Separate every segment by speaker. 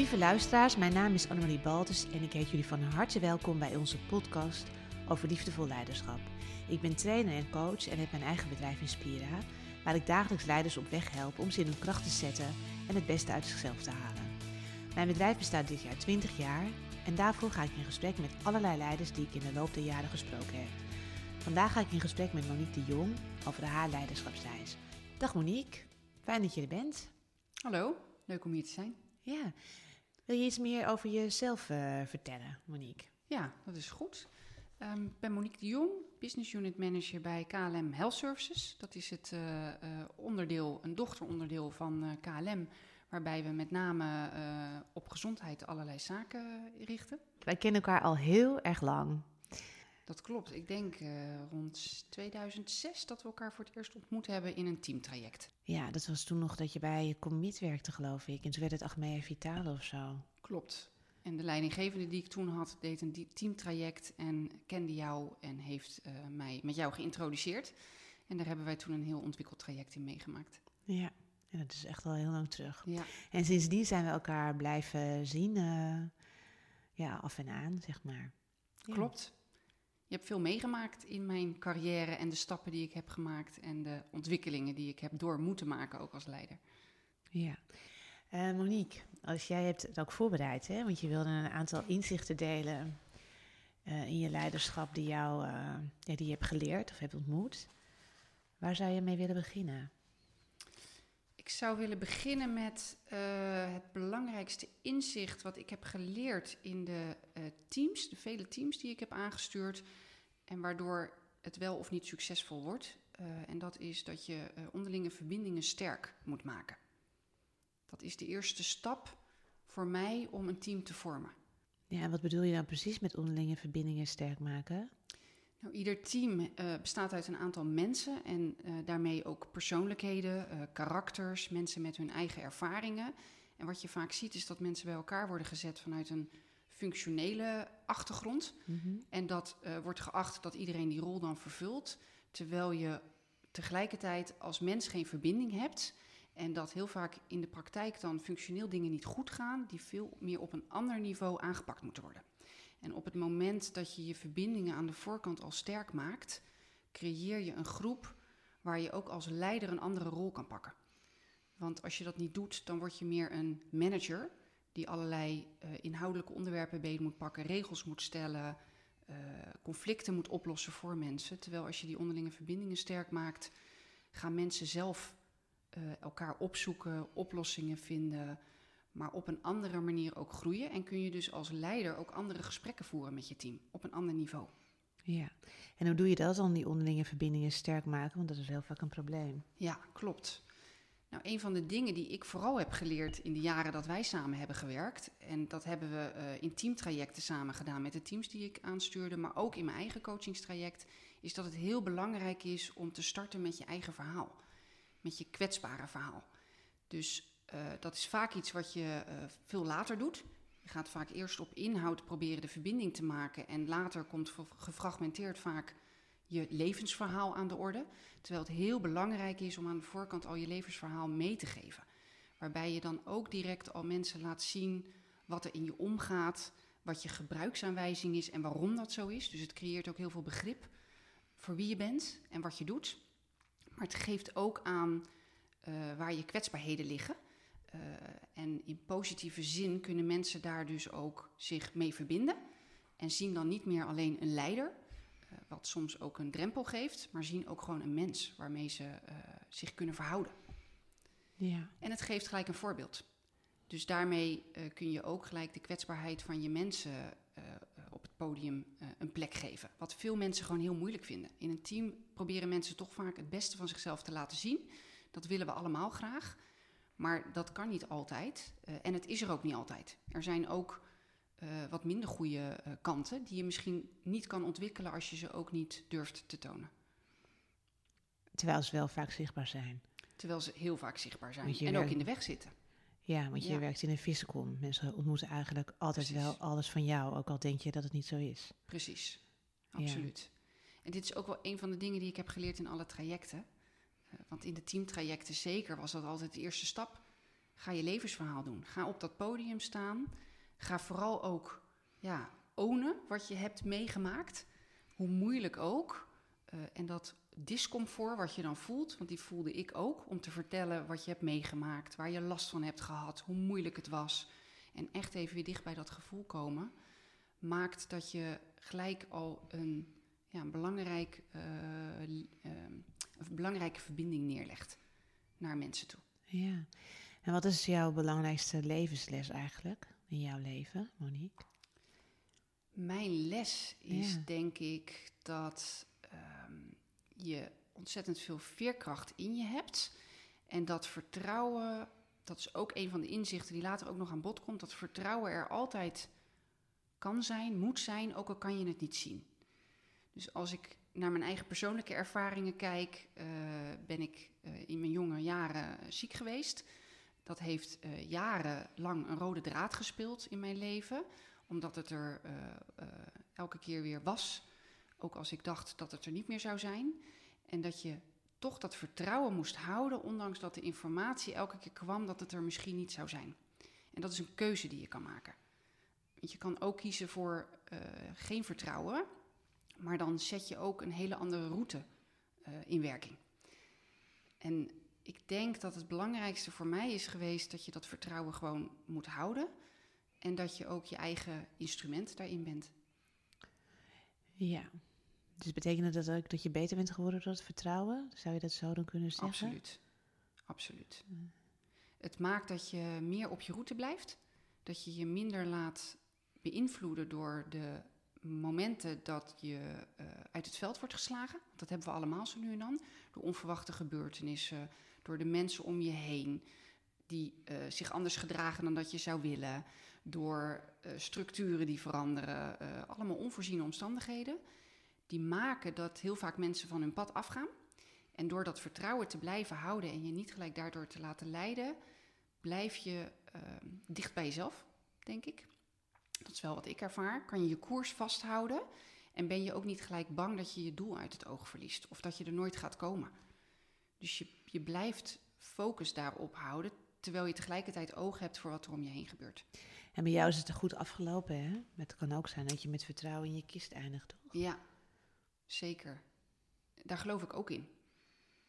Speaker 1: Lieve luisteraars, mijn naam is Annemarie Baltus en ik heet jullie van harte welkom bij onze podcast over liefdevol leiderschap. Ik ben trainer en coach en heb mijn eigen bedrijf Inspira, waar ik dagelijks leiders op weg help om ze in hun kracht te zetten en het beste uit zichzelf te halen. Mijn bedrijf bestaat dit jaar 20 jaar en daarvoor ga ik in gesprek met allerlei leiders die ik in de loop der jaren gesproken heb. Vandaag ga ik in gesprek met Monique de Jong over haar leiderschapsreis. Dag Monique, fijn dat je er bent.
Speaker 2: Hallo, leuk om hier te zijn.
Speaker 1: Ja, wil je iets meer over jezelf uh, vertellen, Monique?
Speaker 2: Ja, dat is goed. Um, ik ben Monique de Jong, Business Unit Manager bij KLM Health Services. Dat is het uh, uh, onderdeel, een dochteronderdeel van KLM, waarbij we met name op gezondheid allerlei zaken richten.
Speaker 1: Wij kennen elkaar al heel erg lang.
Speaker 2: Dat klopt. Ik denk uh, rond 2006 dat we elkaar voor het eerst ontmoet hebben in een teamtraject.
Speaker 1: Ja, dat was toen nog dat je bij Commit werkte, geloof ik. En toen werd het Achmea Vitale of zo.
Speaker 2: Klopt. En de leidinggevende die ik toen had, deed een teamtraject en kende jou en heeft uh, mij met jou geïntroduceerd. En daar hebben wij toen een heel ontwikkeld traject in meegemaakt.
Speaker 1: Ja, en dat is echt al heel lang terug. Ja. En sindsdien zijn we elkaar blijven zien, uh, ja, af en aan, zeg maar.
Speaker 2: Klopt. Je hebt veel meegemaakt in mijn carrière en de stappen die ik heb gemaakt en de ontwikkelingen die ik heb door moeten maken, ook als leider.
Speaker 1: Ja. Uh, Monique, als jij hebt het ook voorbereid, hè? want je wilde een aantal inzichten delen uh, in je leiderschap die, jou, uh, die je hebt geleerd of hebt ontmoet. Waar zou je mee willen beginnen?
Speaker 2: Ik zou willen beginnen met het belangrijkste inzicht wat ik heb geleerd in de teams, de vele teams die ik heb aangestuurd, en waardoor het wel of niet succesvol wordt. en dat is dat je onderlinge verbindingen sterk moet maken. Dat is de eerste stap voor mij om een team te vormen.
Speaker 1: Ja, en wat bedoel je dan precies met onderlinge verbindingen sterk maken?
Speaker 2: Nou, ieder team uh, bestaat uit een aantal mensen en uh, daarmee ook persoonlijkheden, uh, karakters, mensen met hun eigen ervaringen. En wat je vaak ziet is dat mensen bij elkaar worden gezet vanuit een functionele achtergrond. Mm -hmm. En dat wordt geacht dat iedereen die rol dan vervult, terwijl je tegelijkertijd als mens geen verbinding hebt. En dat heel vaak in de praktijk dan functioneel dingen niet goed gaan, die veel meer op een ander niveau aangepakt moeten worden. En op het moment dat je je verbindingen aan de voorkant al sterk maakt, creëer je een groep waar je ook als leider een andere rol kan pakken. Want als je dat niet doet, dan word je meer een manager die allerlei uh, inhoudelijke onderwerpen beet moet pakken, regels moet stellen, uh, conflicten moet oplossen voor mensen. Terwijl als je die onderlinge verbindingen sterk maakt, gaan mensen zelf uh, elkaar opzoeken, oplossingen vinden, maar op een andere manier ook groeien. En kun je dus als leider ook andere gesprekken voeren met je team op een ander niveau.
Speaker 1: Ja, en hoe doe je dat dan, die onderlinge verbindingen sterk maken? Want dat is heel vaak een probleem.
Speaker 2: Ja, klopt. Nou, een van de dingen die ik vooral heb geleerd in de jaren dat wij samen hebben gewerkt, en dat hebben we uh, in teamtrajecten samen gedaan met de teams die ik aanstuurde, maar ook in mijn eigen coachingstraject, is dat het heel belangrijk is om te starten met je eigen verhaal met je kwetsbare verhaal. Dus uh, dat is vaak iets wat je uh, veel later doet. Je gaat vaak eerst op inhoud proberen de verbinding te maken en later komt gefragmenteerd vaak je levensverhaal aan de orde. Terwijl het heel belangrijk is om aan de voorkant al je levensverhaal mee te geven. Waarbij je dan ook direct al mensen laat zien wat er in je omgaat, wat je gebruiksaanwijzing is en waarom dat zo is. Dus het creëert ook heel veel begrip voor wie je bent en wat je doet. Maar het geeft ook aan uh, waar je kwetsbaarheden liggen. Uh, en in positieve zin kunnen mensen daar dus ook zich mee verbinden. En zien dan niet meer alleen een leider, uh, wat soms ook een drempel geeft, maar zien ook gewoon een mens waarmee ze zich kunnen verhouden. Ja. En het geeft gelijk een voorbeeld. Dus daarmee kun je ook gelijk de kwetsbaarheid van je mensen op het podium een plek geven. Wat veel mensen gewoon heel moeilijk vinden. In een team proberen mensen toch vaak het beste van zichzelf te laten zien. Dat willen we allemaal graag. Maar dat kan niet altijd. Uh, en het is er ook niet altijd. Er zijn ook uh, wat minder goede kanten die je misschien niet kan ontwikkelen als je ze ook niet durft te tonen.
Speaker 1: Terwijl ze wel vaak zichtbaar zijn.
Speaker 2: Terwijl ze heel vaak zichtbaar zijn en ook in de weg zitten.
Speaker 1: Ja, want je ja. werkt in een viscom. Mensen ontmoeten eigenlijk altijd Precies. wel alles van jou, ook al denk je dat het niet zo is.
Speaker 2: Precies, absoluut. Ja. En dit is ook wel een van de dingen die ik heb geleerd in alle trajecten. Want in de teamtrajecten zeker was dat altijd de eerste stap. Ga je levensverhaal doen. Ga op dat podium staan. Ga vooral ook ja, ownen wat je hebt meegemaakt. Hoe moeilijk ook. Uh, en dat discomfort wat je dan voelt, want die voelde ik ook, om te vertellen wat je hebt meegemaakt, waar je last van hebt gehad, hoe moeilijk het was. En echt even weer dicht bij dat gevoel komen, maakt dat je gelijk al een, ja, een, belangrijk, uh, een belangrijke verbinding neerlegt naar mensen toe.
Speaker 1: Ja, en wat is jouw belangrijkste levensles eigenlijk in jouw leven, Monique?
Speaker 2: Mijn les is denk ik dat um, je ontzettend veel veerkracht in je hebt. En dat vertrouwen, dat is ook een van de inzichten die later ook nog aan bod komt, dat vertrouwen er altijd kan zijn, moet zijn, ook al kan je het niet zien. Dus als ik naar mijn eigen persoonlijke ervaringen kijk, uh, ben ik uh, in mijn jonge jaren ziek geweest. Dat heeft jarenlang een rode draad gespeeld in mijn leven, omdat het er elke keer weer was. Ook als ik dacht dat het er niet meer zou zijn. En dat je toch dat vertrouwen moest houden, ondanks dat de informatie elke keer kwam dat het er misschien niet zou zijn. En dat is een keuze die je kan maken. Want je kan ook kiezen voor geen vertrouwen, maar dan zet je ook een hele andere route uh, in werking. En ik denk dat het belangrijkste voor mij is geweest dat je dat vertrouwen gewoon moet houden. En dat je ook je eigen instrument daarin bent.
Speaker 1: Ja, dus betekent dat ook dat je beter bent geworden door het vertrouwen? Zou je dat zo dan kunnen zeggen?
Speaker 2: Absoluut. Absoluut. Het maakt dat je meer op je route blijft. Dat je je minder laat beïnvloeden door de momenten dat je uh, uit het veld wordt geslagen. Dat hebben we allemaal zo nu en dan. Door onverwachte gebeurtenissen, door de mensen om je heen die uh, zich anders gedragen dan dat je zou willen, door uh, structuren die veranderen, allemaal onvoorziene omstandigheden die maken dat heel vaak mensen van hun pad afgaan. En door dat vertrouwen te blijven houden en je niet gelijk daardoor te laten leiden, blijf je uh, dicht bij jezelf, denk ik. Dat is wel wat ik ervaar. Kan je je koers vasthouden en ben je ook niet gelijk bang dat je je doel uit het oog verliest of dat je er nooit gaat komen. Dus je, je blijft focus daarop houden, terwijl je tegelijkertijd oog hebt voor wat er om je heen gebeurt.
Speaker 1: En bij jou is het er goed afgelopen, hè? Het kan ook zijn dat je met vertrouwen in je kist eindigt, toch?
Speaker 2: Ja, Zeker. Daar geloof ik ook in.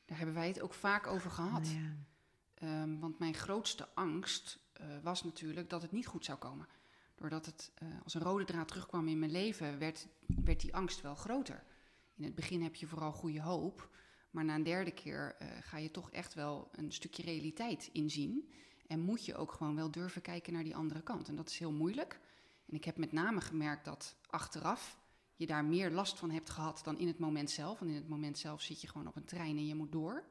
Speaker 2: Daar hebben wij het ook vaak over gehad. ja. um, want mijn grootste angst uh, was natuurlijk dat het niet goed zou komen. Doordat het uh, als een rode draad terugkwam in mijn leven, werd, werd die angst wel groter. In het begin heb je vooral goede hoop. Maar na een derde keer uh, ga je toch echt wel een stukje realiteit inzien. En moet je ook gewoon wel durven kijken naar die andere kant. En dat is heel moeilijk. En ik heb met name gemerkt dat achteraf je daar meer last van hebt gehad dan in het moment zelf. Want in het moment zelf zit je gewoon op een trein en je moet door.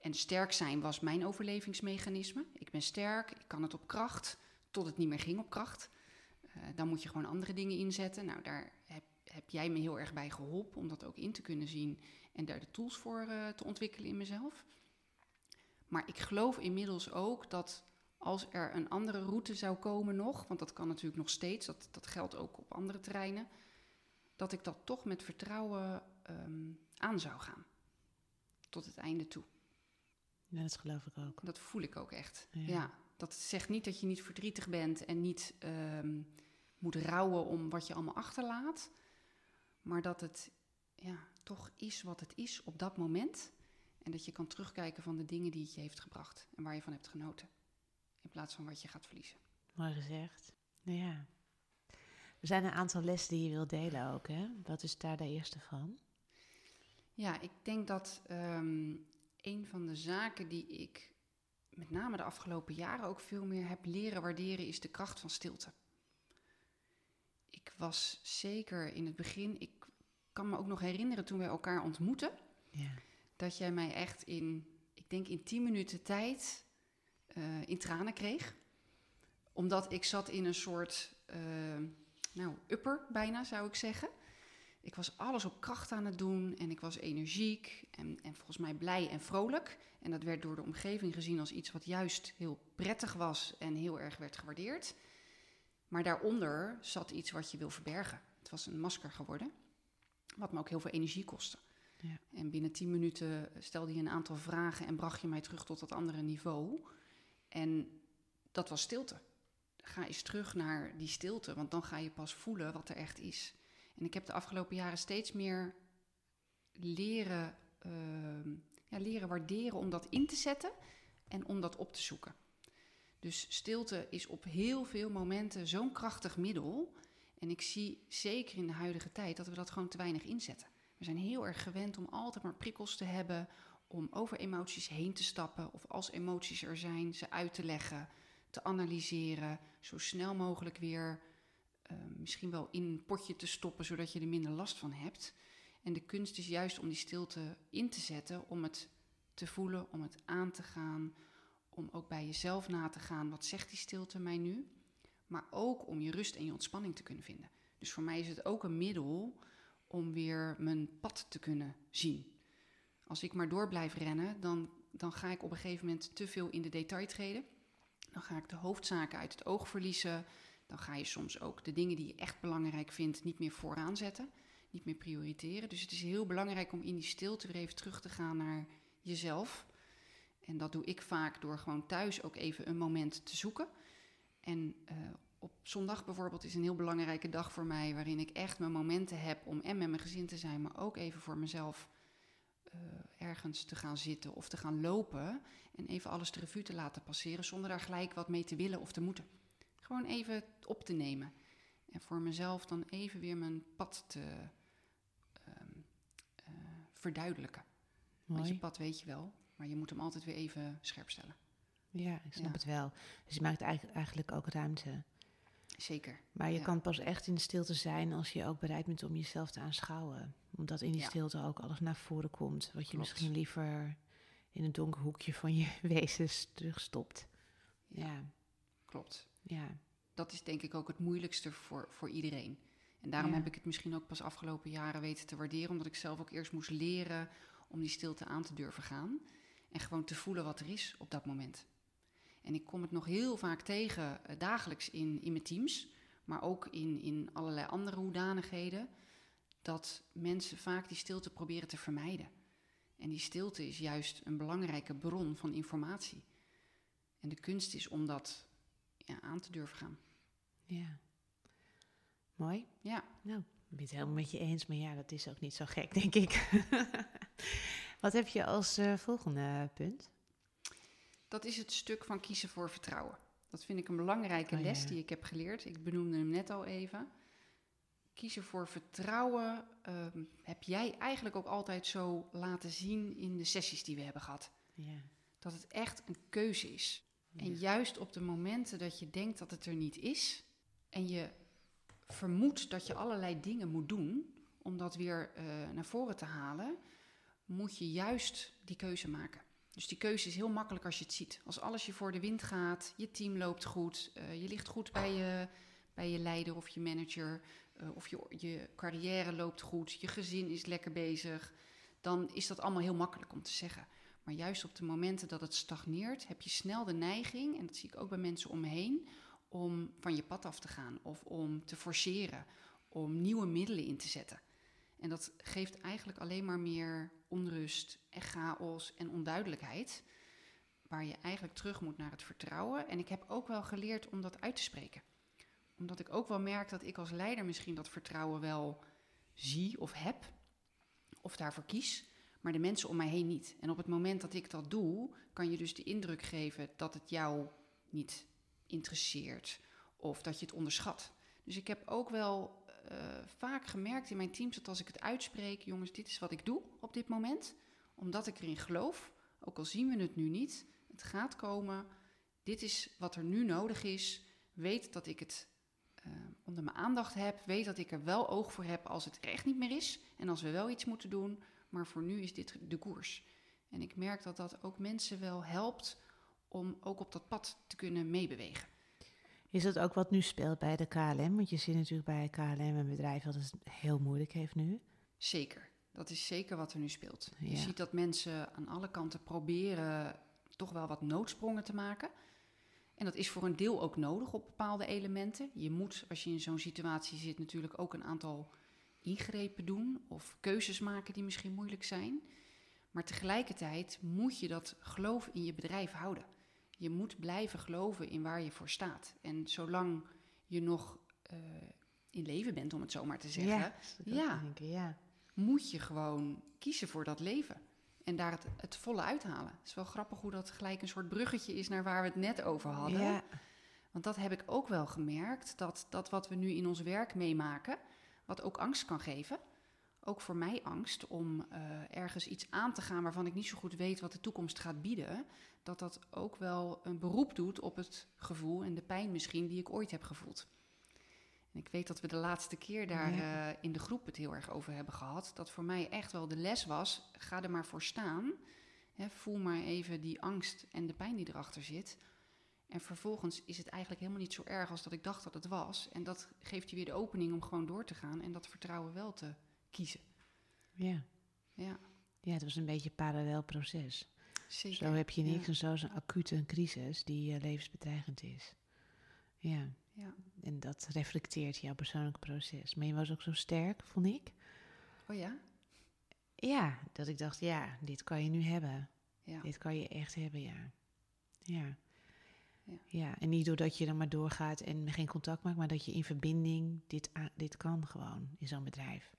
Speaker 2: En sterk zijn was mijn overlevingsmechanisme. Ik ben sterk, ik kan het op kracht, tot het niet meer ging op kracht. Uh, dan moet je gewoon andere dingen inzetten. Nou, daar heb, heb, jij me heel erg bij geholpen om dat ook in te kunnen zien en daar de tools voor uh, te ontwikkelen in mezelf. Maar ik geloof inmiddels ook dat als er een andere route zou komen nog, want dat kan natuurlijk nog steeds, dat, dat geldt ook op andere terreinen, dat ik dat toch met vertrouwen um, aan zou gaan. Tot het einde toe.
Speaker 1: Ja, dat geloof ik ook.
Speaker 2: Dat voel ik ook echt. Ja. Dat zegt niet dat je niet verdrietig bent en niet um, moet rouwen om wat je allemaal achterlaat. Maar dat het ja, toch is wat het is op dat moment. En dat je kan terugkijken van de dingen die het je heeft gebracht en waar je van hebt genoten. In plaats van wat je gaat verliezen.
Speaker 1: Mooi gezegd. Ja. Er zijn een aantal lessen die je wilt delen ook, hè? Wat is daar de eerste van?
Speaker 2: Ja, ik denk dat um, een van de zaken die ik met name de afgelopen jaren ook veel meer heb leren waarderen, is de kracht van stilte. Ik was zeker in het begin, ik kan me ook nog herinneren toen wij elkaar ontmoetten, ja. dat jij mij echt in, ik denk in tien minuten tijd uh, in tranen kreeg. Omdat ik zat in een soort uh, nou, upper bijna, zou ik zeggen. Was alles op kracht aan het doen en ik was energiek en, en volgens mij blij en vrolijk. En dat werd door de omgeving gezien als iets wat juist heel prettig was en heel erg werd gewaardeerd. Maar daaronder zat iets wat je wil verbergen. Het was een masker geworden, wat me ook heel veel energie kostte. Ja. En binnen tien minuten stelde je een aantal vragen en bracht je mij terug tot dat andere niveau. En dat was stilte. Ga eens terug naar die stilte, want dan ga je pas voelen wat er echt is. En ik heb de afgelopen jaren steeds meer leren, ehm, ja, leren waarderen om dat in te zetten en om dat op te zoeken. Dus stilte is op heel veel momenten zo'n krachtig middel. En ik zie zeker in de huidige tijd dat we dat gewoon te weinig inzetten. We zijn heel erg gewend om altijd maar prikkels te hebben, om over emoties heen te stappen of als emoties er zijn, ze uit te leggen, te analyseren, zo snel mogelijk weer misschien wel in een potje te stoppen, zodat je er minder last van hebt. En de kunst is juist om die stilte in te zetten, om het te voelen, om het aan te gaan, om ook bij jezelf na te gaan, wat zegt die stilte mij nu? Maar ook om je rust en je ontspanning te kunnen vinden. Dus voor mij is het ook een middel om weer mijn pad te kunnen zien. Als ik maar door blijf rennen, dan, dan ga ik op een gegeven moment te veel in de detail treden. Dan ga ik de hoofdzaken uit het oog verliezen. Dan ga je soms ook de dingen die je echt belangrijk vindt niet meer vooraan zetten. Niet meer prioriteren. Dus het is heel belangrijk om in die stilte weer even terug te gaan naar jezelf. En dat doe ik vaak door gewoon thuis ook even een moment te zoeken. En uh, op zondag bijvoorbeeld is een heel belangrijke dag voor mij, waarin ik echt mijn momenten heb om en met mijn gezin te zijn, maar ook even voor mezelf uh, ergens te gaan zitten of te gaan lopen en even alles de revue te laten passeren zonder daar gelijk wat mee te willen of te moeten. Gewoon even op te nemen en voor mezelf dan even weer mijn pad te um, uh, verduidelijken.
Speaker 1: Mooi.
Speaker 2: Want je pad weet je wel, maar je moet hem altijd weer even scherp stellen.
Speaker 1: Ja, ik snap
Speaker 2: Ja.
Speaker 1: het wel. Dus je maakt eigenlijk, eigenlijk ook ruimte.
Speaker 2: Zeker.
Speaker 1: Maar je
Speaker 2: Ja.
Speaker 1: kan pas echt in de stilte zijn als je ook bereid bent om jezelf te aanschouwen. Omdat in die
Speaker 2: Ja.
Speaker 1: stilte ook alles naar voren komt. Wat je misschien liever in een donker hoekje van je wezens terugstopt.
Speaker 2: Ja.
Speaker 1: Ja,
Speaker 2: Klopt.
Speaker 1: Ja.
Speaker 2: Dat is denk ik ook het moeilijkste voor, voor iedereen. En daarom
Speaker 1: Ja.
Speaker 2: heb ik het misschien ook pas afgelopen jaren weten te waarderen, omdat ik zelf ook eerst moest leren om die stilte aan te durven gaan. En gewoon te voelen wat er is op dat moment. En ik kom het nog heel vaak tegen, eh, dagelijks in, in mijn teams, maar ook in, in allerlei andere hoedanigheden, dat mensen vaak die stilte proberen te vermijden. En die stilte is juist een belangrijke bron van informatie. En de kunst is om dat aan te durven gaan.
Speaker 1: ja. Mooi.
Speaker 2: Ja.
Speaker 1: Nou, ik ben het helemaal met je eens. Maar ja, dat is ook niet zo gek, denk ik. Wat heb je als eh, volgende punt?
Speaker 2: Dat is het stuk van kiezen voor vertrouwen. Dat vind ik een belangrijke
Speaker 1: Oh,
Speaker 2: les
Speaker 1: ja.
Speaker 2: die ik heb geleerd. Ik benoemde hem net al even. Kiezen voor vertrouwen ehm, heb jij eigenlijk ook altijd zo laten zien in de sessies die we hebben gehad.
Speaker 1: Ja.
Speaker 2: Dat het echt een keuze is. En juist op de momenten dat je denkt dat het er niet is en je vermoedt dat je allerlei dingen moet doen om dat weer eh, naar voren te halen, moet je juist die keuze maken. Dus die keuze is heel makkelijk als je het ziet. Als alles je voor de wind gaat, je team loopt goed, eh, je ligt goed bij je, bij je leider of je manager, eh, of je, je carrière loopt goed, je gezin is lekker bezig, dan is dat allemaal heel makkelijk om te zeggen. Maar juist op de momenten dat het stagneert, heb je snel de neiging, en dat zie ik ook bij mensen om me heen, om van je pad af te gaan of om te forceren, om nieuwe middelen in te zetten. En dat geeft eigenlijk alleen maar meer onrust en chaos en onduidelijkheid, waar je eigenlijk terug moet naar het vertrouwen. En ik heb ook wel geleerd om dat uit te spreken. Omdat ik ook wel merk dat ik als leider misschien dat vertrouwen wel zie of heb, of daarvoor kies, maar de mensen om mij heen niet. En op het moment dat ik dat doe, kan je dus de indruk geven dat het jou niet interesseert of dat je het onderschat. Dus ik heb ook wel eh, vaak gemerkt in mijn teams dat als ik het uitspreek, jongens, dit is wat ik doe op dit moment, omdat ik erin geloof, ook al zien we het nu niet, het gaat komen, dit is wat er nu nodig is, weet dat ik het eh, onder mijn aandacht heb, weet dat ik er wel oog voor heb als het er echt niet meer is en als we wel iets moeten doen, maar voor nu is dit de koers. En ik merk dat dat ook mensen wel helpt om ook op dat pad te kunnen meebewegen.
Speaker 1: Is dat ook wat nu speelt bij de KLM? Want je ziet natuurlijk bij KLM een bedrijf dat het heel moeilijk heeft nu.
Speaker 2: Zeker. Dat is zeker wat er nu speelt. Je ziet dat mensen aan alle kanten proberen toch wel wat noodsprongen te maken. En dat is voor een deel ook nodig op bepaalde elementen. Je moet, als je in zo'n situatie zit, natuurlijk ook een aantal ingrepen doen of keuzes maken die misschien moeilijk zijn. Maar tegelijkertijd moet je dat geloof in je bedrijf houden. Je moet blijven geloven in waar je voor staat. En zolang je nog eh, in leven bent, om het zo maar te zeggen,
Speaker 1: Ja,
Speaker 2: Ja.
Speaker 1: denken, ja.
Speaker 2: moet je gewoon kiezen voor dat leven. En daar het, het volle uithalen. Het is wel grappig hoe dat gelijk een soort bruggetje is naar waar we het net over hadden.
Speaker 1: Ja,
Speaker 2: Want dat heb ik ook wel gemerkt, dat, dat wat we nu in ons werk meemaken, wat ook angst kan geven. Ook voor mij angst om eh, ergens iets aan te gaan waarvan ik niet zo goed weet wat de toekomst gaat bieden. Dat dat ook wel een beroep doet op het gevoel en de pijn misschien die ik ooit heb gevoeld. En ik weet dat we de laatste keer daar
Speaker 1: Ja.
Speaker 2: eh, in de groep het heel erg over hebben gehad. Dat voor mij echt wel de les was, ga er maar voor staan. Hè, voel maar even die angst en de pijn die erachter zit. En vervolgens is het eigenlijk helemaal niet zo erg als dat ik dacht dat het was. En dat geeft je weer de opening om gewoon door te gaan en dat vertrouwen wel te kiezen.
Speaker 1: ja.
Speaker 2: Ja,
Speaker 1: ja, het was een beetje een parallel proces.
Speaker 2: zeker.
Speaker 1: Zo heb je niks
Speaker 2: Ja.
Speaker 1: en zo is een acute crisis die eh, levensbedreigend is. Ja,
Speaker 2: Ja.
Speaker 1: en dat reflecteert jouw persoonlijke proces. Maar je was ook zo sterk, vond ik.
Speaker 2: Oh ja?
Speaker 1: Ja, dat ik dacht, ja, dit kan je nu hebben.
Speaker 2: Ja.
Speaker 1: Dit kan je echt hebben, ja. Ja.
Speaker 2: Ja.
Speaker 1: Ja, en niet doordat je dan maar doorgaat en geen contact maakt, maar dat je in verbinding, dit, dit kan gewoon in zo'n bedrijf.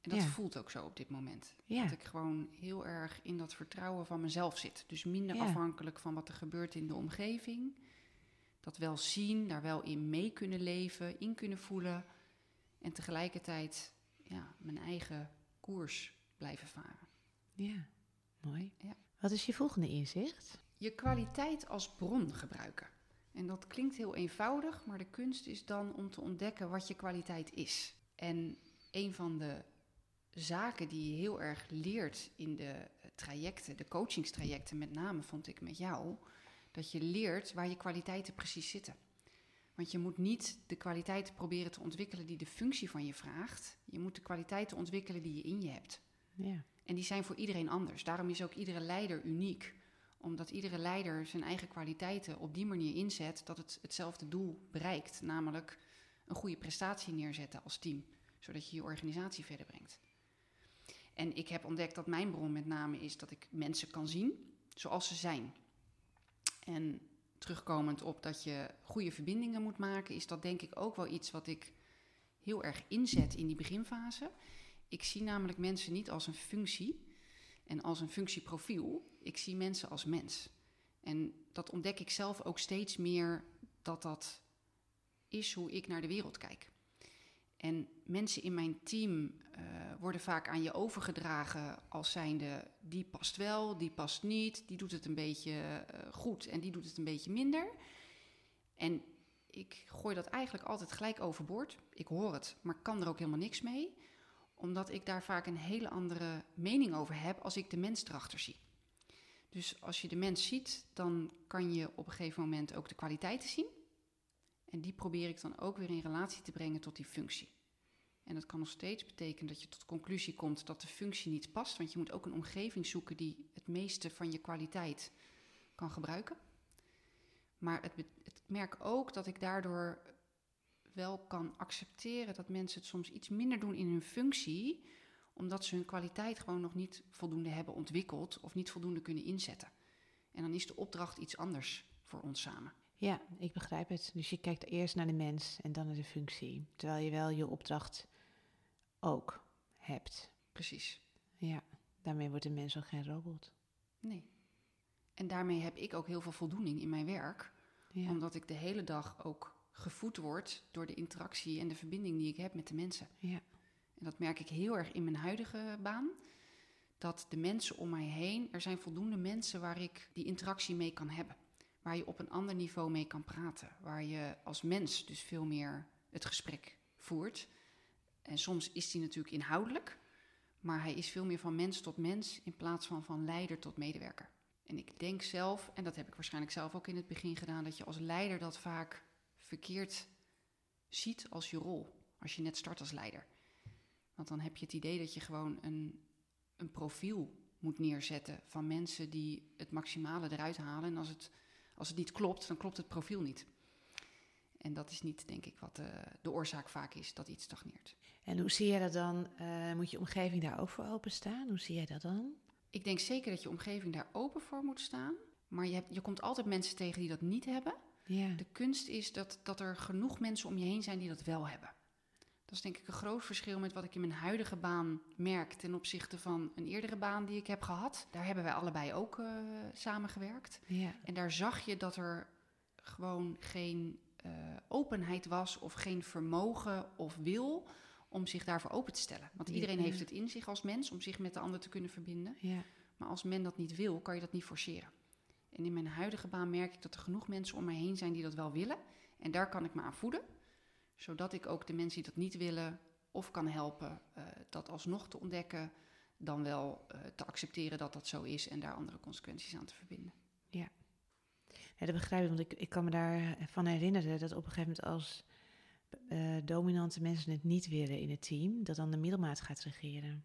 Speaker 2: En dat
Speaker 1: Ja.
Speaker 2: voelt ook zo op dit moment.
Speaker 1: Ja,
Speaker 2: Dat ik gewoon heel erg in dat vertrouwen van mezelf zit. Dus minder afhankelijk van wat er gebeurt in de omgeving. Dat wel zien, daar wel in mee kunnen leven, in kunnen voelen. En tegelijkertijd ja, mijn eigen koers blijven varen.
Speaker 1: ja, mooi.
Speaker 2: Ja.
Speaker 1: Wat is je volgende inzicht?
Speaker 2: Je kwaliteit als bron gebruiken. En dat klinkt heel eenvoudig, maar de kunst is dan om te ontdekken wat je kwaliteit is. En een van de zaken die je heel erg leert in de trajecten, de coachingstrajecten met name, vond ik met jou, dat je leert waar je kwaliteiten precies zitten. Want je moet niet de kwaliteiten proberen te ontwikkelen die de functie van je vraagt. Je moet de kwaliteiten ontwikkelen die je in je hebt.
Speaker 1: Ja,
Speaker 2: En die zijn voor iedereen anders. Daarom is ook iedere leider uniek. Omdat iedere leider zijn eigen kwaliteiten op die manier inzet dat het hetzelfde doel bereikt. Namelijk een goede prestatie neerzetten als team. Zodat je je organisatie verder brengt. En ik heb ontdekt dat mijn bron met name is dat ik mensen kan zien zoals ze zijn. En terugkomend op dat je goede verbindingen moet maken, is dat denk ik ook wel iets wat ik heel erg inzet in die beginfase. Ik zie namelijk mensen niet als een functie en als een functieprofiel. Ik zie mensen als mens. En dat ontdek ik zelf ook steeds meer dat dat is hoe ik naar de wereld kijk. En mensen in mijn team eh, worden vaak aan je overgedragen als zijnde die past wel, die past niet, die doet het een beetje eh, goed en die doet het een beetje minder. En ik gooi dat eigenlijk altijd gelijk overboord. Ik hoor het, maar kan er ook helemaal niks mee omdat ik daar vaak een hele andere mening over heb als ik de mens erachter zie. Dus als je de mens ziet, dan kan je op een gegeven moment ook de kwaliteiten zien. En die probeer ik dan ook weer in relatie te brengen tot die functie. En dat kan nog steeds betekenen dat je tot de conclusie komt dat de functie niet past. Want je moet ook een omgeving zoeken die het meeste van je kwaliteit kan gebruiken. Maar het, merk ook dat ik daardoor wel kan accepteren dat mensen het soms iets minder doen in hun functie, omdat ze hun kwaliteit gewoon nog niet voldoende hebben ontwikkeld of niet voldoende kunnen inzetten. En dan is de opdracht iets anders voor ons samen.
Speaker 1: ja, ik begrijp het. Dus je kijkt eerst naar de mens en dan naar de functie. Terwijl je wel je opdracht ook hebt.
Speaker 2: Precies.
Speaker 1: Ja, daarmee wordt de mens ook geen robot.
Speaker 2: Nee. En daarmee heb ik ook heel veel voldoening in mijn werk,
Speaker 1: Ja,
Speaker 2: omdat ik de hele dag ook gevoed word door de interactie en de verbinding die ik heb met de mensen.
Speaker 1: ja,
Speaker 2: En dat merk ik heel erg in mijn huidige baan. Dat de mensen om mij heen, er zijn voldoende mensen waar ik die interactie mee kan hebben. Waar je op een ander niveau mee kan praten. Waar je als mens dus veel meer het gesprek voert. En soms is die natuurlijk inhoudelijk. Maar hij is veel meer van mens tot mens in plaats van van leider tot medewerker. En ik denk zelf, en dat heb ik waarschijnlijk zelf ook in het begin gedaan, dat je als leider dat vaak verkeerd ziet als je rol. Als je net start als leider. Want dan heb je het idee dat je gewoon een, een profiel moet neerzetten van mensen die het maximale eruit halen. En als het, als het niet klopt, dan klopt het profiel niet. En dat is niet, denk ik, wat de, de oorzaak vaak is dat iets stagneert.
Speaker 1: En hoe zie jij dat dan? Eh, moet je omgeving daar ook voor openstaan? Hoe zie jij dat dan?
Speaker 2: Ik denk zeker dat je omgeving daar open voor moet staan. Maar je, hebt, je komt altijd mensen tegen die dat niet hebben.
Speaker 1: Ja.
Speaker 2: De kunst is dat, dat er genoeg mensen om je heen zijn die dat wel hebben. Dat is denk ik een groot verschil met wat ik in mijn huidige baan merk ten opzichte van een eerdere baan die ik heb gehad. Daar hebben wij allebei ook uh, samengewerkt.
Speaker 1: Ja.
Speaker 2: En daar zag je dat er gewoon geen uh, openheid was of geen vermogen of wil om zich daarvoor open te stellen. Want iedereen
Speaker 1: Ja.
Speaker 2: heeft het in zich als mens om zich met de ander te kunnen verbinden.
Speaker 1: Ja.
Speaker 2: Maar als men dat niet wil, kan je dat niet forceren. En in mijn huidige baan merk ik dat er genoeg mensen om mij heen zijn die dat wel willen. En daar kan ik me aan voeden. Zodat ik ook de mensen die dat niet willen of kan helpen eh, dat alsnog te ontdekken. Dan wel eh, te accepteren dat dat zo is en daar andere consequenties aan te verbinden.
Speaker 1: Ja, dat begrijp ik, want ik, ik kan me daarvan herinneren dat op een gegeven moment als eh, dominante mensen het niet willen in het team, dat dan de middelmaat gaat regeren.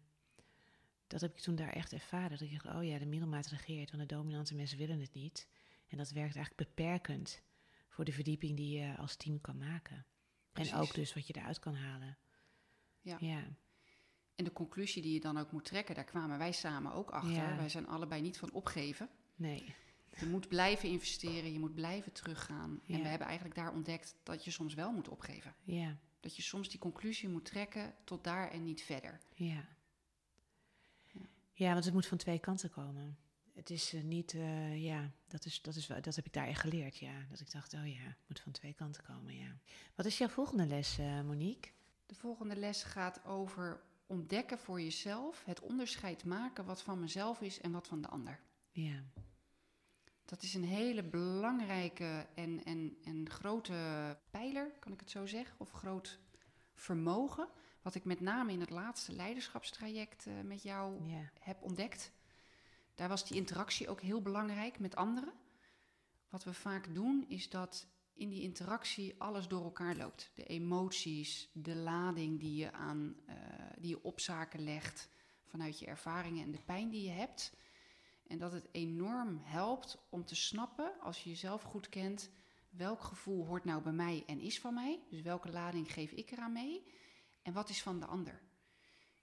Speaker 1: Dat heb ik toen daar echt ervaren. Dat ik dacht, oh ja, de middelmaat regeert, want de dominante mensen willen het niet. En dat werkt eigenlijk beperkend voor de verdieping die je als team kan maken.
Speaker 2: Precies.
Speaker 1: En ook dus wat je eruit kan halen.
Speaker 2: Ja.
Speaker 1: ja.
Speaker 2: En de conclusie die je dan ook moet trekken, daar kwamen wij samen ook achter.
Speaker 1: Ja.
Speaker 2: Wij zijn allebei niet van opgeven.
Speaker 1: Nee.
Speaker 2: Je moet blijven investeren, je moet blijven teruggaan. En we hebben eigenlijk daar ontdekt dat je soms wel moet opgeven.
Speaker 1: Ja.
Speaker 2: Dat je soms die conclusie moet trekken tot daar en niet verder.
Speaker 1: Ja.
Speaker 2: Ja.
Speaker 1: Want het moet van twee kanten komen. Het is eh, niet, eh, ja, dat, is, dat, is, wel- dat heb ik daar echt geleerd, ja. Dat ik dacht, oh ja, het moet van twee kanten komen, ja. Wat is jouw volgende les, eh, Monique?
Speaker 2: De volgende les gaat over ontdekken voor jezelf, het onderscheid maken wat van mezelf is en wat van de ander.
Speaker 1: Ja,
Speaker 2: Dat is een hele belangrijke en, en, en grote pijler, kan ik het zo zeggen, of groot vermogen, wat ik met name in het laatste leiderschapstraject eh, met jou heb ontdekt. Daar was die interactie ook heel belangrijk met anderen. Wat we vaak doen is dat in die interactie alles door elkaar loopt. De emoties, de lading die je, aan, eh, die je op zaken legt vanuit je ervaringen en de pijn die je hebt. En dat het enorm helpt om te snappen, als je jezelf goed kent, welk gevoel hoort nou bij mij en is van mij. Dus welke lading geef ik eraan mee en wat is van de ander.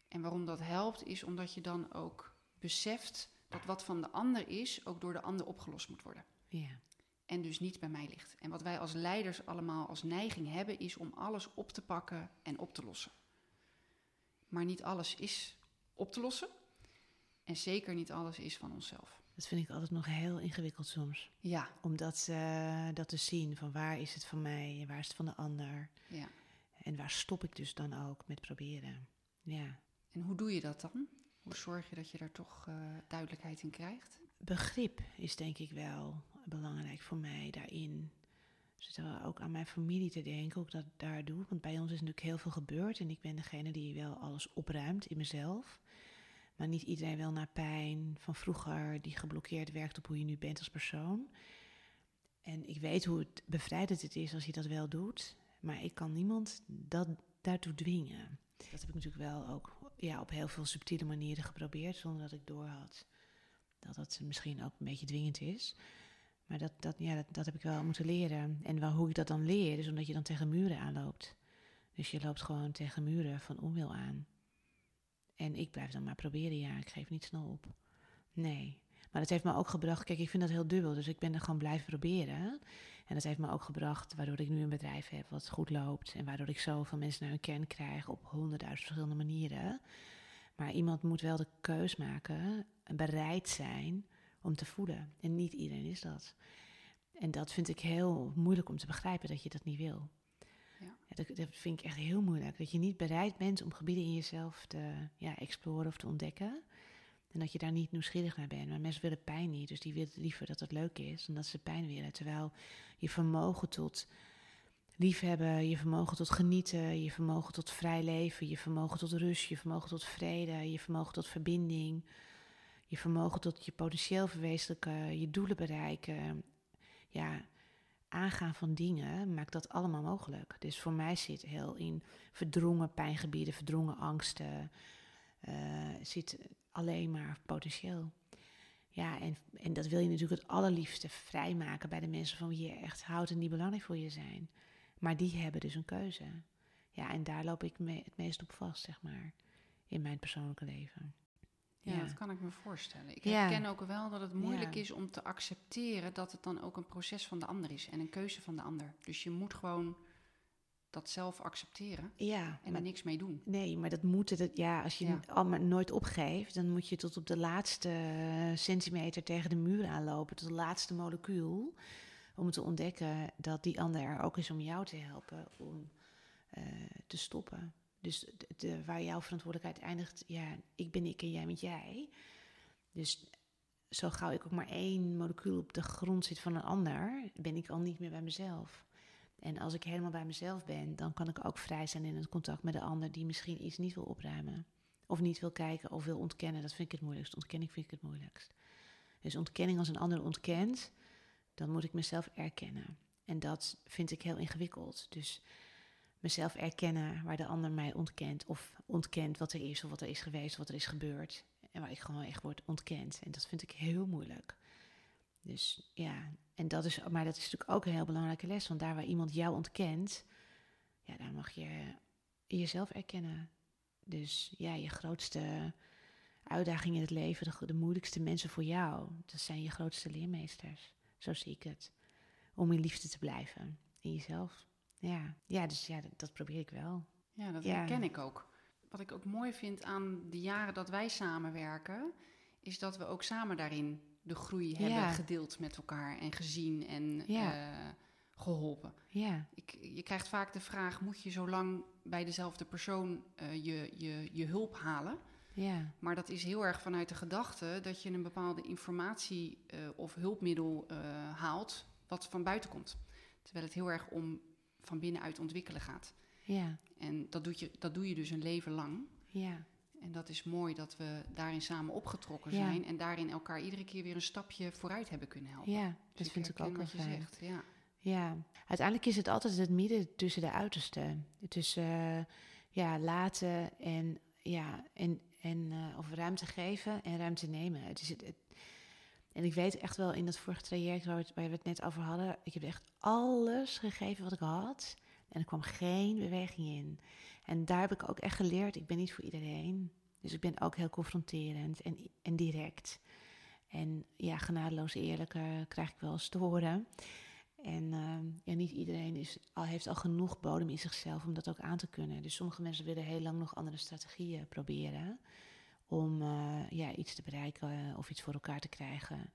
Speaker 2: En waarom dat helpt, is omdat je dan ook beseft dat wat van de ander is, ook door de ander opgelost moet worden.
Speaker 1: ja,
Speaker 2: En dus niet bij mij ligt. En wat wij als leiders allemaal als neiging hebben, is om alles op te pakken en op te lossen. Maar niet alles is op te lossen. En zeker niet alles is van onszelf.
Speaker 1: dat vind ik altijd nog heel ingewikkeld soms.
Speaker 2: Ja,
Speaker 1: Om dat, eh, dat te zien, van waar is het van mij en waar is het van de ander.
Speaker 2: ja.
Speaker 1: En waar stop ik dus dan ook met proberen. Ja,
Speaker 2: En hoe doe je dat dan? Hoe zorg je dat je daar toch eh, duidelijkheid in krijgt?
Speaker 1: begrip is denk ik wel belangrijk voor mij daarin. Dus wel ook aan mijn familie te denken, ook dat ik daar doe. Want bij ons is natuurlijk heel veel gebeurd en ik ben degene die wel alles opruimt in mezelf. Maar niet iedereen wil naar pijn van vroeger die geblokkeerd werkt op hoe je nu bent als persoon. En ik weet hoe het bevrijdend het is als je dat wel doet. Maar ik kan niemand dat, daartoe dwingen. Dat heb ik natuurlijk wel ook ja, op heel veel subtiele manieren geprobeerd, zonder dat ik doorhad dat dat misschien ook een beetje dwingend is. Maar dat, dat, ja, dat, heb ik wel moeten leren. En wel, hoe ik dat dan leer, is omdat je dan tegen muren aanloopt. Dus je loopt gewoon tegen muren van onwil aan. En ik blijf dan maar proberen, ja, ik geef niet snel op. Nee. Maar dat heeft me ook gebracht, kijk, ik vind dat heel dubbel, dus ik ben er gewoon blijven proberen. En dat heeft me ook gebracht waardoor ik nu een bedrijf heb wat goed loopt. En waardoor ik zoveel mensen naar hun kern krijg op honderdduizend verschillende manieren. Maar iemand moet wel de keus maken en bereid zijn om te voelen. En niet iedereen is dat. En dat vind ik heel moeilijk om te begrijpen dat je dat niet wil.
Speaker 2: Ja.
Speaker 1: dat, dat vind ik echt heel moeilijk. Dat je niet bereid bent om gebieden in jezelf te ja, exploren of te ontdekken. En dat je daar niet nieuwsgierig naar bent. Maar mensen willen pijn niet. Dus die willen liever dat het leuk is dan dat ze pijn willen. Terwijl je vermogen tot liefhebben, je vermogen tot genieten, je vermogen tot vrij leven, je vermogen tot rust, je vermogen tot vrede, je vermogen tot verbinding, je vermogen tot je potentieel verwezenlijken, je doelen bereiken, ja, aangaan van dingen, maakt dat allemaal mogelijk. Dus voor mij zit heel in verdrongen pijngebieden, verdrongen angsten, eh, zit alleen maar potentieel. Ja, en, en dat wil je natuurlijk het allerliefste vrijmaken bij de mensen van wie je echt houdt en die belangrijk voor je zijn. Maar die hebben dus een keuze. Ja, en daar loop ik me het meest op vast, zeg maar, in mijn persoonlijke leven.
Speaker 2: Ja,
Speaker 1: Ja.
Speaker 2: dat kan ik me voorstellen. Ik
Speaker 1: Ja.
Speaker 2: herken ook wel dat het moeilijk
Speaker 1: Ja.
Speaker 2: is om te accepteren dat het dan ook een proces van de ander is en een keuze van de ander. Dus je moet gewoon dat zelf accepteren
Speaker 1: Ja,
Speaker 2: en er niks mee doen.
Speaker 1: Nee, maar dat moet het. Ja, als je
Speaker 2: Ja.
Speaker 1: allemaal nooit opgeeft, dan moet je tot op de laatste centimeter tegen de muur aanlopen, tot de laatste molecuul, om te ontdekken dat die ander er ook is om jou te helpen om eh, te stoppen. Dus de, de- waar jouw verantwoordelijkheid eindigt, ja, ik ben ik en jij bent jij. Dus zo gauw ik ook maar één molecuul op de grond zit van een ander, ben ik al niet meer bij mezelf. En als ik helemaal bij mezelf ben, dan kan ik ook vrij zijn in het contact met de ander die misschien iets niet wil opruimen. Of niet wil kijken of wil ontkennen. Dat vind ik het moeilijkst. Ontkenning vind ik het moeilijkst. Dus ontkenning als een ander ontkent, dan moet ik mezelf erkennen. En dat vind ik heel ingewikkeld. Dus mezelf erkennen waar de ander mij ontkent. Of ontkent wat er is, of wat er is geweest, of wat er is gebeurd. En waar ik gewoon echt word ontkend. En dat vind ik heel moeilijk. Dus ja, en dat is, maar dat is natuurlijk ook een heel belangrijke les. Want daar waar iemand jou ontkent, ja, daar mag je jezelf erkennen. Dus ja, je grootste uitdaging in het leven, de, de moeilijkste mensen voor jou, dat zijn je grootste leermeesters. Zo zie ik het. Om in liefde te blijven. In jezelf. Ja, ja dus ja, dat, dat probeer ik wel.
Speaker 2: Ja, dat
Speaker 1: Ja.
Speaker 2: herken ik ook. Wat ik ook mooi vind aan de jaren dat wij samenwerken, is dat we ook samen daarin de groei hebben
Speaker 1: Ja.
Speaker 2: gedeeld met elkaar en gezien en
Speaker 1: Ja.
Speaker 2: eh, geholpen.
Speaker 1: Ja,
Speaker 2: Ik, je krijgt vaak de vraag: moet je zo lang bij dezelfde persoon eh, je, je, je hulp halen?
Speaker 1: ja,
Speaker 2: Maar dat is heel erg vanuit de gedachte dat je een bepaalde informatie eh, of hulpmiddel haalt wat van buiten komt. Terwijl het heel erg om van binnenuit ontwikkelen gaat.
Speaker 1: ja,
Speaker 2: En dat, doet je, dat doe je dus een leven lang.
Speaker 1: ja.
Speaker 2: En dat is mooi dat we daarin samen opgetrokken
Speaker 1: Ja.
Speaker 2: zijn en daarin elkaar iedere keer weer een stapje vooruit hebben kunnen helpen.
Speaker 1: Ja,
Speaker 2: Dus
Speaker 1: dat vind ik ook
Speaker 2: wat je
Speaker 1: fijn.
Speaker 2: zegt. Ja.
Speaker 1: Ja, uiteindelijk is het altijd het midden tussen de uitersten. Tussen eh, ja, laten en, ja, en, en eh, of ruimte geven en ruimte nemen. Het is het, het- en ik weet echt wel in dat vorige traject waar we het net over hadden, ik heb echt alles gegeven wat ik had. En er kwam geen beweging in. En daar heb ik ook echt geleerd, ik ben niet voor iedereen. Dus ik ben ook heel confronterend en, en direct. En ja, genadeloos eerlijk eh, krijg ik wel eens te horen. En ehm, ja, niet iedereen is, al, heeft al genoeg bodem in zichzelf om dat ook aan te kunnen. Dus sommige mensen willen heel lang nog andere strategieën proberen om eh, ja, iets te bereiken of iets voor elkaar te krijgen.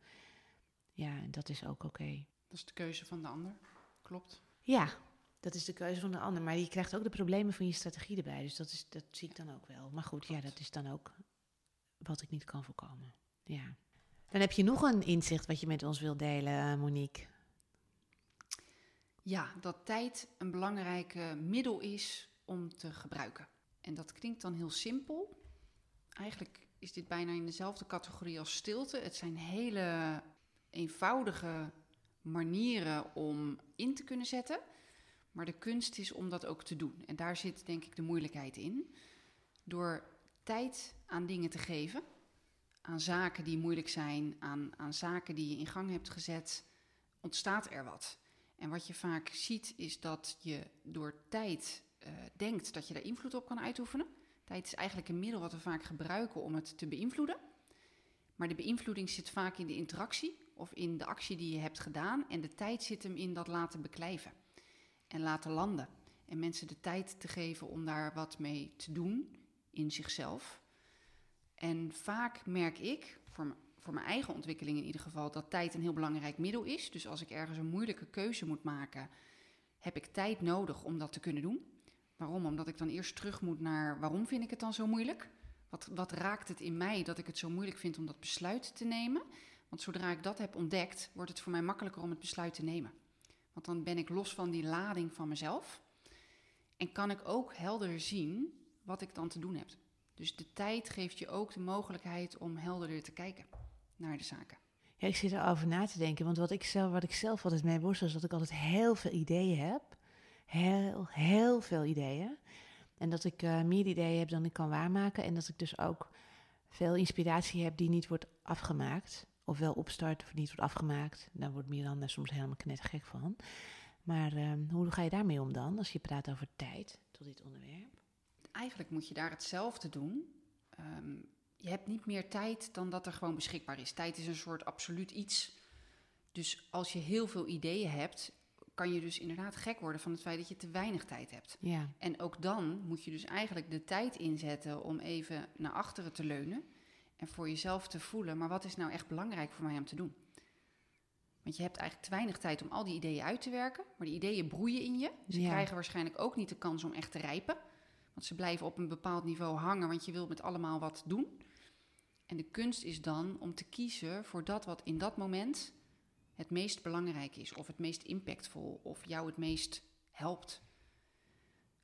Speaker 1: Ja, en dat is ook oké.
Speaker 2: Dat is de keuze van de ander. Klopt.
Speaker 1: Ja, dat is de keuze van de ander. Maar je krijgt ook de problemen van je strategie erbij. Dus dat, is, dat zie ik dan ook wel. Maar goed, ja, dat is dan ook wat ik niet kan voorkomen. Ja. Dan heb je nog een inzicht wat je met ons wilt delen, Monique.
Speaker 2: Ja, dat tijd een belangrijk eh, middel is om te gebruiken. En dat klinkt dan heel simpel. Eigenlijk is dit bijna in dezelfde categorie als stilte. Het zijn hele eenvoudige manieren om in te kunnen zetten. Maar de kunst is om dat ook te doen. En daar zit denk ik de moeilijkheid in. Door tijd aan dingen te geven, aan zaken die moeilijk zijn, aan, aan zaken die je in gang hebt gezet, ontstaat er wat. En wat je vaak ziet is dat je door tijd eh, denkt dat je daar invloed op kan uitoefenen. Tijd is eigenlijk een middel wat we vaak gebruiken om het te beïnvloeden. Maar de beïnvloeding zit vaak in de interactie of in de actie die je hebt gedaan. En de tijd zit hem in dat laten beklijven en laten landen. En mensen de tijd te geven om daar wat mee te doen in zichzelf. En vaak merk ik, voor, voor mijn eigen ontwikkeling in ieder geval, dat tijd een heel belangrijk middel is. Dus als ik ergens een moeilijke keuze moet maken, heb ik tijd nodig om dat te kunnen doen. Waarom? Omdat ik dan eerst terug moet naar waarom vind ik het dan zo moeilijk? Wat, wat raakt het in mij dat ik het zo moeilijk vind om dat besluit te nemen? Want zodra ik dat heb ontdekt, wordt het voor mij makkelijker om het besluit te nemen. Want dan ben ik los van die lading van mezelf. En kan ik ook helder zien wat ik dan te doen heb. Dus de tijd geeft je ook de mogelijkheid om helderder te kijken naar de zaken.
Speaker 1: Ja, ik zit erover na te denken. Want wat ik zelf, wat ik zelf altijd mee worstel, is dat ik altijd heel veel ideeën heb. Heel, heel veel ideeën. En dat ik eh, meer ideeën heb dan ik kan waarmaken. En dat ik dus ook veel inspiratie heb die niet wordt afgemaakt. Of wel opstart of niet wordt afgemaakt. Daar wordt Miranda soms helemaal knettergek van. Maar ehm, hoe ga je daarmee om dan, als je praat over tijd tot dit onderwerp?
Speaker 2: Eigenlijk moet je daar hetzelfde doen. Ehm, je hebt niet meer tijd dan dat er gewoon beschikbaar is. Tijd is een soort absoluut iets. Dus als je heel veel ideeën hebt, kan je dus inderdaad gek worden van het feit dat je te weinig tijd hebt.
Speaker 1: Ja.
Speaker 2: En ook dan moet je dus eigenlijk de tijd inzetten om even naar achteren te leunen en voor jezelf te voelen, maar wat is nou echt belangrijk voor mij om te doen? Want je hebt eigenlijk te weinig tijd om al die ideeën uit te werken, maar die ideeën broeien in je. Ze
Speaker 1: Ja.
Speaker 2: krijgen waarschijnlijk ook niet de kans om echt te rijpen, want ze blijven op een bepaald niveau hangen, want je wilt met allemaal wat doen. En de kunst is dan om te kiezen voor dat wat in dat moment het meest belangrijk is, of het meest impactvol, of jou het meest helpt.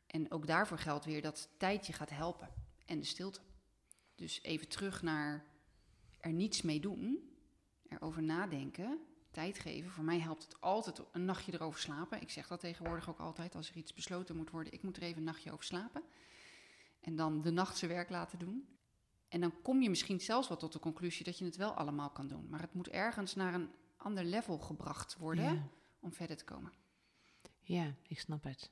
Speaker 2: En ook daarvoor geldt weer dat tijd je gaat helpen en de stilte. Dus even terug naar er niets mee doen, erover nadenken, tijd geven. Voor mij helpt het altijd een nachtje erover slapen. Ik zeg dat tegenwoordig ook altijd als er iets besloten moet worden. Ik moet er even een nachtje over slapen. En dan de nacht zijn werk laten doen. En dan kom je misschien zelfs wel tot de conclusie dat je het wel allemaal kan doen. Maar het moet ergens naar een ander level gebracht worden
Speaker 1: Ja.
Speaker 2: om verder te komen.
Speaker 1: Ja, ik snap het.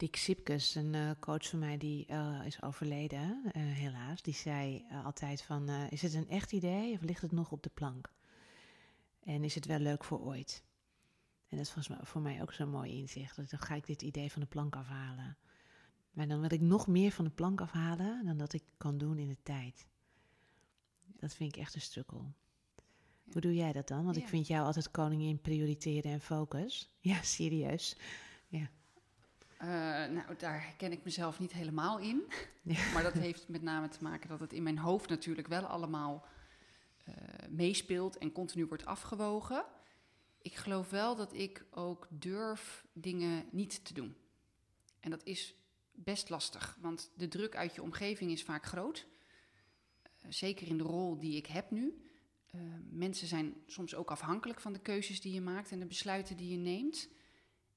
Speaker 1: Dick Sipkes, een eh, coach van mij die eh, is overleden, eh, helaas, die zei altijd van, is het een echt idee of ligt het nog op de plank? En is het wel leuk voor ooit? En dat mij, voor mij ook zo'n mooi inzicht. Dus dan ga ik dit idee van de plank afhalen. Maar dan wil ik nog meer van de plank afhalen dan dat ik kan doen in de tijd. Dat vind ik echt een.
Speaker 2: Ja.
Speaker 1: Hoe doe jij dat dan? Want ik
Speaker 2: Ja.
Speaker 1: vind jou altijd koningin prioriteren en focus. Ja, serieus.
Speaker 2: Eh, nou, daar herken ik mezelf niet helemaal in.
Speaker 1: Ja.
Speaker 2: Maar dat heeft met name te maken dat het in mijn hoofd natuurlijk wel allemaal eh, meespeelt en continu wordt afgewogen. Ik geloof wel dat ik ook durf dingen niet te doen. En dat is best lastig, want de druk uit je omgeving is vaak groot. Eh, zeker in de rol die ik heb nu. Mensen zijn soms ook afhankelijk van de keuzes die je maakt en de besluiten die je neemt.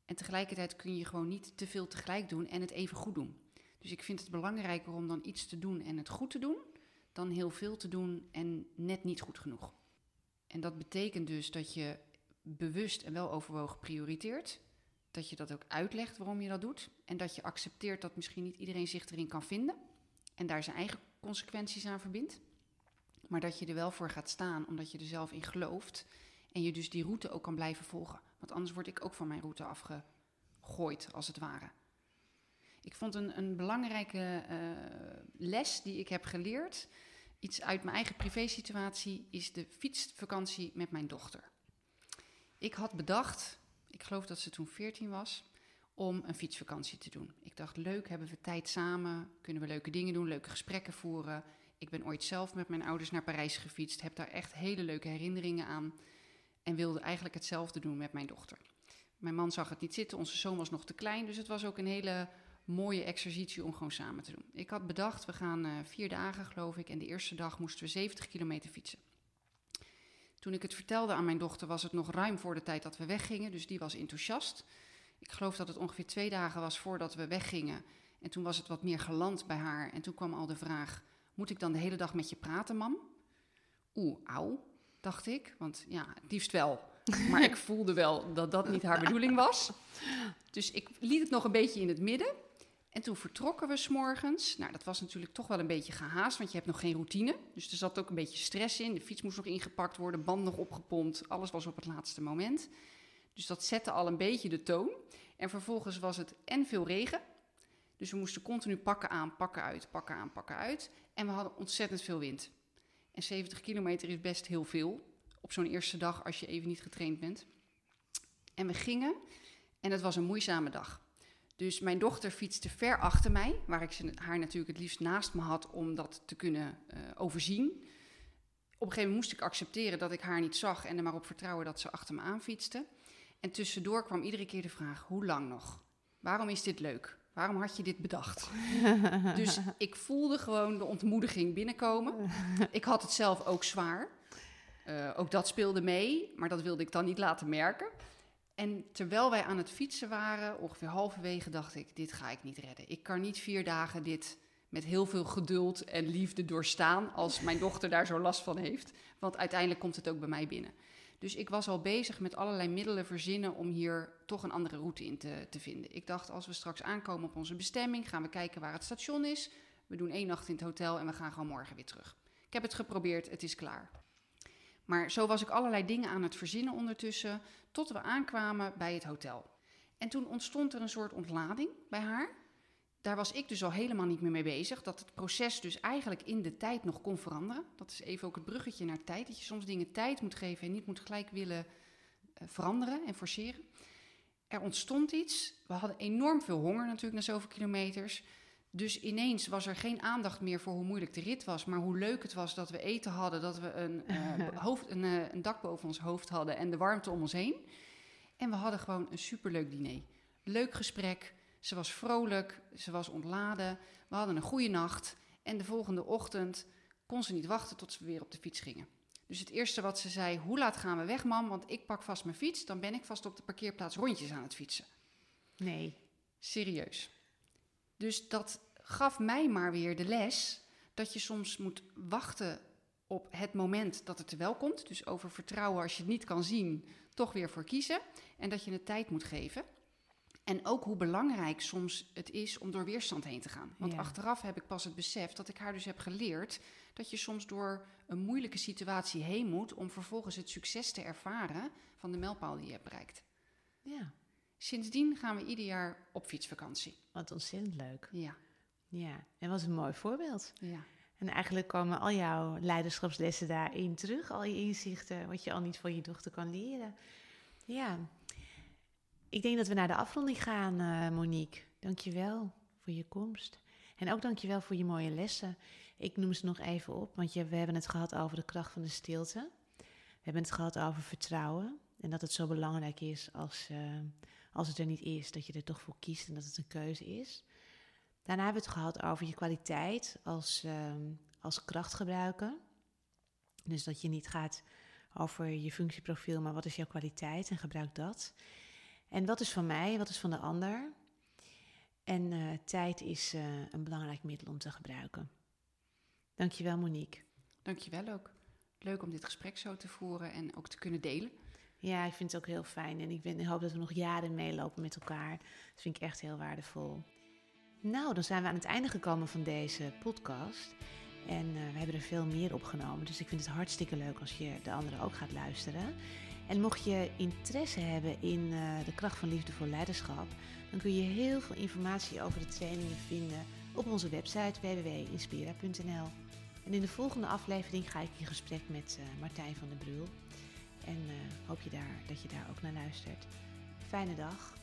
Speaker 2: En tegelijkertijd kun je gewoon niet te veel tegelijk doen en het even goed doen. Dus ik vind het belangrijker om dan iets te doen en het goed te doen, dan heel veel te doen en net niet goed genoeg. En dat betekent dus dat je bewust en wel overwogen prioriteert. Dat je dat ook uitlegt waarom je dat doet. En dat je accepteert dat misschien niet iedereen zich erin kan vinden. En daar zijn eigen consequenties aan verbindt. Maar dat je er wel voor gaat staan, omdat je er zelf in gelooft. En je dus die route ook kan blijven volgen. Want anders word ik ook van mijn route afgegooid, als het ware. Ik vond een, een belangrijke eh, les die ik heb geleerd, iets uit mijn eigen privésituatie, is de fietsvakantie met mijn dochter. Ik had bedacht, ik geloof dat ze toen 14 was, om een fietsvakantie te doen. Ik dacht, leuk, hebben we tijd samen, kunnen we leuke dingen doen, leuke gesprekken voeren. Ik ben ooit zelf met mijn ouders naar Parijs gefietst, heb daar echt hele leuke herinneringen aan en wilde eigenlijk hetzelfde doen met mijn dochter. Mijn man zag het niet zitten, onze zoon was nog te klein, dus het was ook een hele mooie exercitie om gewoon samen te doen. Ik had bedacht, we gaan eh, vier dagen geloof ik en de eerste dag moesten we 70 kilometer fietsen. Toen ik het vertelde aan mijn dochter was het nog ruim voor de tijd dat we weggingen, dus die was enthousiast. Ik geloof dat het ongeveer twee dagen was voordat we weggingen. En toen was het wat meer geland bij haar. En toen kwam al de vraag: Moet ik dan de hele dag met je praten, mam? Oeh, auw, dacht ik. Want ja, het liefst wel. Maar ik voelde wel dat dat niet haar bedoeling was. Dus ik liet het nog een beetje in het midden. En toen vertrokken we s'morgens. Nou, dat was natuurlijk toch wel een beetje gehaast, want je hebt nog geen routine. Dus er zat ook een beetje stress in. De fiets moest nog ingepakt worden, band nog opgepompt. Alles was op het laatste moment. Dus dat zette al een beetje de toon. En vervolgens was het en veel regen. Dus we moesten continu pakken aan, pakken uit, pakken aan, pakken uit. En we hadden ontzettend veel wind. En 70 kilometer is best heel veel op zo'n eerste dag als je even niet getraind bent. En we gingen en het was een moeizame dag. Dus mijn dochter fietste ver achter mij, waar ik ze, haar natuurlijk het liefst naast me had om dat te kunnen uh, overzien. Op een gegeven moment moest ik accepteren dat ik haar niet zag en er maar op vertrouwen dat ze achter me aan fietste. En tussendoor kwam iedere keer de vraag: hoe lang nog? Waarom is dit leuk? Waarom had je dit bedacht? dus ik voelde gewoon de ontmoediging binnenkomen. Ik had het zelf ook zwaar. Uh, ook dat speelde mee, maar dat wilde ik dan niet laten merken. En terwijl wij aan het fietsen waren, ongeveer halverwege, dacht ik: dit ga ik niet redden. Ik kan niet vier dagen dit met heel veel geduld en liefde doorstaan als mijn dochter daar zo last van heeft. Want uiteindelijk komt het ook bij mij binnen. Dus ik was al bezig met allerlei middelen verzinnen om hier toch een andere route in te, te, vinden. Ik dacht, als we straks aankomen op onze bestemming, gaan we kijken waar het station is. We doen één nacht in het hotel en we gaan gewoon morgen weer terug. Ik heb het geprobeerd, het is klaar. Maar zo was ik allerlei dingen aan het verzinnen ondertussen, tot we aankwamen bij het hotel. En toen ontstond er een soort ontlading bij haar. Daar was ik dus al helemaal niet meer mee bezig. Dat het proces dus eigenlijk in de tijd nog kon veranderen. Dat is even ook het bruggetje naar tijd. Dat je soms dingen tijd moet geven en niet moet gelijk willen uh, veranderen en forceren. Er ontstond iets. We hadden enorm veel honger natuurlijk na zoveel kilometers. Dus ineens was er geen aandacht meer voor hoe moeilijk de rit was, maar hoe leuk het was dat we eten hadden, dat we een, uh, hoofd, een, uh, een, dak boven ons hoofd hadden en de warmte om ons heen. En we hadden gewoon een superleuk diner. Leuk gesprek, ze was vrolijk, ze was ontladen, we hadden een goede nacht. En de volgende ochtend kon ze niet wachten tot ze weer op de fiets gingen. Dus het eerste wat ze zei, hoe laat gaan we weg, mam? Want ik pak vast mijn fiets, dan ben ik vast op de parkeerplaats rondjes aan het fietsen.
Speaker 1: Nee.
Speaker 2: Serieus. Dus dat gaf mij maar weer de les dat je soms moet wachten op het moment dat het er wel komt. Dus over vertrouwen als je het niet kan zien, toch weer voor kiezen. En dat je het tijd moet geven. En ook hoe belangrijk soms het is om door weerstand heen te gaan. Want
Speaker 1: Ja.
Speaker 2: achteraf heb ik pas het besef dat ik haar dus heb geleerd dat je soms door een moeilijke situatie heen moet om vervolgens het succes te ervaren van de mijlpaal die je hebt bereikt.
Speaker 1: Ja,
Speaker 2: Sindsdien gaan we ieder jaar op fietsvakantie.
Speaker 1: wat ontzettend leuk.
Speaker 2: Ja,
Speaker 1: Ja, en wat een mooi voorbeeld.
Speaker 2: ja.
Speaker 1: En eigenlijk komen al jouw leiderschapslessen daarin terug, al je inzichten, wat je al niet van je dochter kan leren. Ja, ik denk dat we naar de afronding gaan, eh Monique. Dank je wel voor je komst. En ook dank je wel voor je mooie lessen. Ik noem ze nog even op, want je, we hebben het gehad over de kracht van de stilte. We hebben het gehad over vertrouwen. En dat het zo belangrijk is als, eh, als het er niet is, dat je er toch voor kiest en dat het een keuze is. Daarna hebben we het gehad over je kwaliteit als, ehm, als kracht gebruiken. Dus dat je niet gaat over je functieprofiel, maar wat is jouw kwaliteit en gebruik dat. En wat is van mij, wat is van de ander. En eh, tijd is eh, een belangrijk middel om te gebruiken. Dankjewel Monique.
Speaker 2: Dankjewel ook. Leuk om dit gesprek zo te voeren en ook te kunnen delen.
Speaker 1: Ja, ik vind het ook heel fijn en ik, ben, ik hoop dat we nog jaren meelopen met elkaar. Dat vind ik echt heel waardevol. Nou, dan zijn we aan het einde gekomen van deze podcast. En eh, we hebben er veel meer opgenomen. Dus ik vind het hartstikke leuk als je de andere ook gaat luisteren. En mocht je interesse hebben in eh, de kracht van liefdevol leiderschap, dan kun je heel veel informatie over de trainingen vinden op onze website www.inspira.nl. En in de volgende aflevering ga ik in gesprek met eh, Martijn van den Brul. En eh, hoop je daar, dat je daar ook naar luistert. Fijne dag.